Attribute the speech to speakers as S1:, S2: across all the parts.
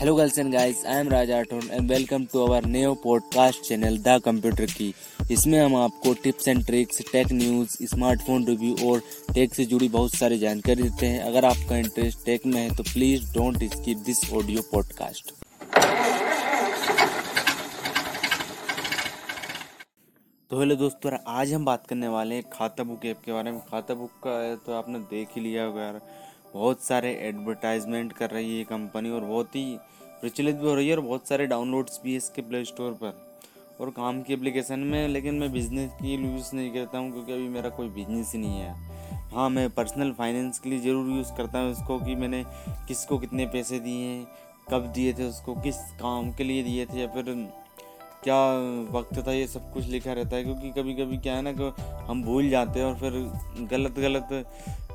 S1: Hello girls and guys, I am Raj Athon and welcome to our new podcast channel the computer की इसमें हम आपको tips and tricks tech news smartphone review और tech से जुड़ी बहुत सारी जानकारी देते हैं। अगर आपका इंटरेस्ट टेक में है तो please don't skip this audio podcast तो हेलो दोस्तों आज हम बात करने वाले हैं खाता बुक ऐप के बारे में। खाता बुक का तो आपने देख ही लिया यार। बहुत सारे एडवर्टाइजमेंट कर रही है कंपनी और बहुत ही प्रचलित भी हो रही है और बहुत सारे डाउनलोड्स भी है इसके प्ले स्टोर पर। और काम की एप्लीकेशन में, लेकिन मैं बिज़नेस के यूज़ नहीं करता हूँ क्योंकि अभी मेरा कोई बिज़नेस ही नहीं है। हाँ मैं पर्सनल फाइनेंस के लिए ज़रूर यूज़ करता हूँ इसको कि मैंने किसको कितने पैसे दिए हैं, कब दिए थे उसको, किस काम के लिए दिए थे या फिर क्या वक्त था ये सब कुछ लिखा रहता है? क्योंकि कभी कभी क्या है ना कि हम भूल जाते हैं और फिर गलत गलत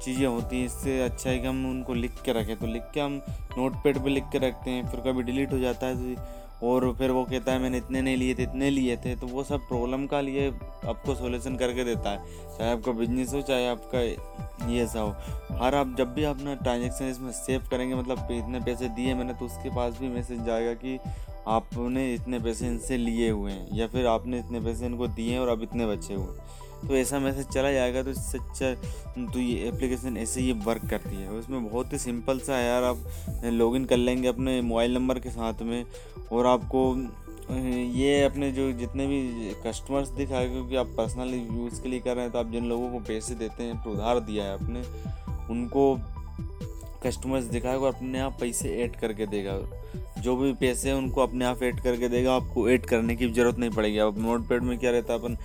S1: चीज़ें होती हैं, इससे अच्छा है कि हम उनको लिख के रखें। तो लिख के हम नोट पैड पर लिख के रखते हैं, फिर कभी डिलीट हो जाता है और फिर वो कहता है, मैंने इतने नहीं लिए थे, इतने लिए थे। तो वो सब प्रॉब्लम का लिए आपको सोल्यूशन करके देता है। चाहे आपका बिज़नेस हो, चाहे आपका ये ऐसा हो। हर आप जब भी अपना ट्रांजेक्शन इसमें सेव करेंगे मतलब इतने पैसे दिए मैंने तो उसके पास भी मैसेज जाएगा कि आपने इतने पैसे इनसे लिए हुए हैं, या फिर आपने इतने पैसे इनको दिए हैं और अब इतने बचे हुए हैं। तो ऐसा मैसेज चला जाएगा तो अच्छा तो ये एप्लीकेशन ऐसे ही वर्क करती है। उसमें बहुत ही सिंपल सा है यार, आप लॉगिन कर लेंगे अपने मोबाइल नंबर के साथ में और आपको ये अपने जो जितने भी कस्टमर्स दिखाए, क्योंकि आप पर्सनल यूज़ के लिए कर रहे हैं तो आप जिन लोगों को पैसे देते हैं उधार दिया है आपने, उनको कस्टमर्स दिखाएगा और अपने आप पैसे ऐड करके देगा। जो भी पैसे हैं, उनको अपने आप ऐड करके देगा। आपको ऐड करने की ज़रूरत नहीं पड़ेगी। अब नोट पैड में क्या रहता है अपन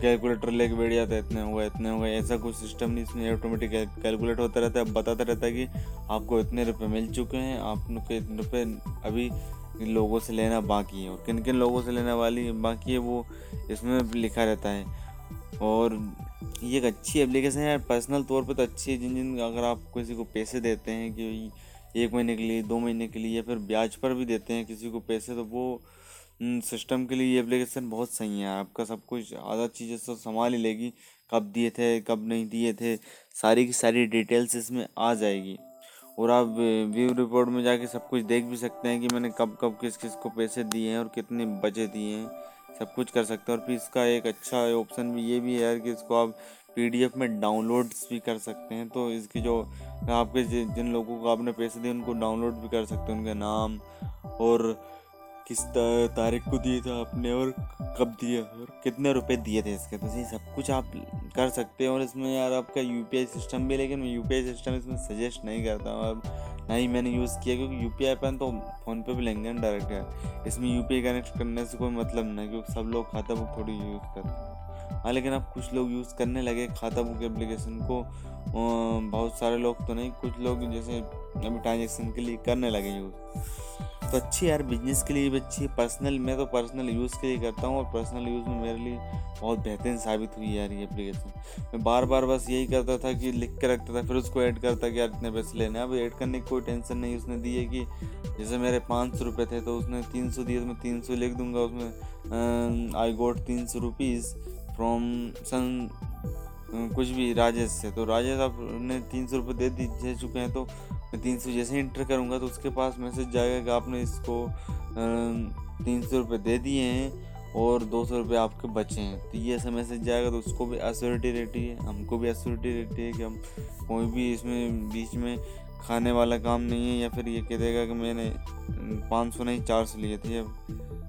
S1: कैलकुलेटर लेके बैठ जाता है, इतने हुआ इतने हुआ, ऐसा कुछ सिस्टम नहीं, इसमें ऑटोमेटिक कैलकुलेट होता रहता है। बताता रहता है कि आपको इतने रुपये मिल चुके हैं, आपके इतने रुपये अभी लोगों से लेना बाकी है। और किन किन लोगों से लेने वाली बाकी है, वो इसमें लिखा रहता है। और ये एक अच्छी एप्लीकेशन है पर्सनल तौर पे तो अच्छी है। जिन जिन अगर आप किसी को पैसे देते हैं कि एक महीने के लिए, दो महीने के लिए या फिर ब्याज पर भी देते हैं किसी को पैसे तो वो सिस्टम के लिए ये एप्लीकेशन बहुत सही है। आपका सब कुछ, आधा चीज़ें सब संभाल ही लेगी। कब दिए थे, कब नहीं दिए थे, सारी की सारी डिटेल्स इसमें आ जाएगी। और आप व्यू रिपोर्ट में जाके सब कुछ देख भी सकते हैं कि मैंने कब कब किस किस को पैसे दिए हैं और कितने बचे दिए हैं। सब कुछ कर सकते हैं। और फिर इसका एक अच्छा ऑप्शन भी ये भी है कि इसको आप पीडीएफ में डाउनलोड्स भी कर सकते हैं। तो इसकी जो आपके जिन लोगों को आपने पैसे दिए, उनको डाउनलोड भी कर सकते हैं। उनके नाम और किस तारीख को दिए थे आपने और कब दिए और कितने रुपए दिए थे इसके। तो ये सब कुछ आप कर सकते हैं। और इसमें यार आपका यूपीआई सिस्टम भी लेकिन मैं यूपीआई सिस्टम इसमें सजेस्ट नहीं करता हूँ। ना ही मैंने यूज़ किया क्योंकि यू पी आई पेन तो फ़ोन पे भी लेंगे ना डायरेक्ट है। इसमें यू पी आई कनेक्ट करने से कोई मतलब नहीं क्योंकि सब लोग खाता बुक थोड़ी यूज़ करते हैं। हाँ लेकिन अब कुछ लोग यूज़ करने लगे, खाता बुक एप्लीकेशन को। बहुत सारे लोग तो नहीं, कुछ लोग जैसे अभी ट्रांजेक्शन के लिए करने लगे यूज़ तो अच्छी यार बिज़नेस के लिए भी अच्छी पर्सनल मैं तो पर्सनल यूज़ के लिए करता हूँ और पर्सनल यूज़ में मेरे लिए बहुत बेहतरीन साबित हुई यार ये एप्लीकेशन मैं बार बार बस यही करता था कि लिख के रखता था, फिर उसको ऐड करता कि यार इतने पैसे लेने अब ऐड करने की कोई टेंशन नहीं, उसने दी है कि जैसे मेरे पाँच सौ रुपये थे तो उसने तीन सौ दिए तो मैं तीन सौ लिख दूँगा उसमें। आई गोट तीन सौ रुपीज़ फ्रॉम सन कुछ भी राजेश से। तो राजेश आपने तीन सौ रुपये दे दे चुके हैं तो मैं तीन सौ जैसे इंटर करूँगा तो उसके पास मैसेज जाएगा कि आपने इसको तीन सौ रुपये दे दिए हैं और दो सौ रुपये आपके बचे हैं। तो ये ऐसा मैसेज जाएगा तो उसको भी एश्योरिटी रहती है हमको भी एश्योरिटी रहती है कि हम कोई भी इसमें, बीच में खाने वाला काम नहीं है या फिर ये कह देगा कि मैंने पाँच सौ नहीं, चार सौ लिए थे अब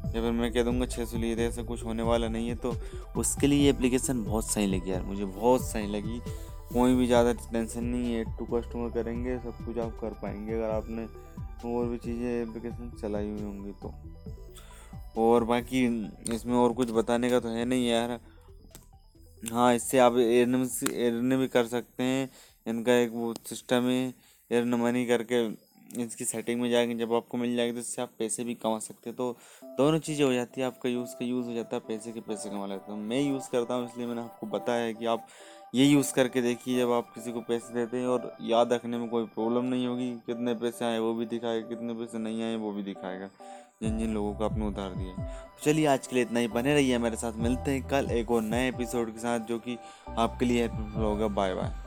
S1: या फिर मैं कह दूँगा छः सौ लिए थे, ऐसा कुछ होने वाला नहीं है। तो उसके लिए ये एप्लीकेशन बहुत सही लगी यार, मुझे बहुत सही लगी। कोई भी ज़्यादा टेंशन नहीं है टू कस्टमर करेंगे, सब कुछ आप कर पाएँगे। अगर आपने और भी चीज़ें एप्लीकेशन चलाई हुई होंगी तो। और बाकी इसमें और कुछ बताने का तो है नहीं यार। हाँ इससे आप एर्न एर्न भी कर सकते हैं। इनका एक वो सिस्टम है एर्न मनी करके इसकी सेटिंग में जाएँगे। जब आपको मिल जाएगी तो इससे आप पैसे भी कमा सकते हैं। तो दोनों चीज़ें हो जाती है, आपका यूज़ का यूज़ हो जाता है, पैसे के पैसे कमा लेते हैं। मैं यूज़ करता हूँ, इसलिए मैंने आपको बताया है कि आप ये यूज़ करके देखिए जब आप किसी को पैसे देते हैं और याद रखने में कोई प्रॉब्लम नहीं होगी, कितने पैसे आए वो भी दिखाएगा, कितने पैसे नहीं आए वो भी दिखाएगा। जिन जिन लोगों को आपने उधार दिया तो चलिए आज के लिए इतना ही, बने रहिए मेरे साथ, मिलते हैं कल एक और नए एपिसोड के साथ, जो कि आपके लिए हेल्पफुल होगा। Bye bye.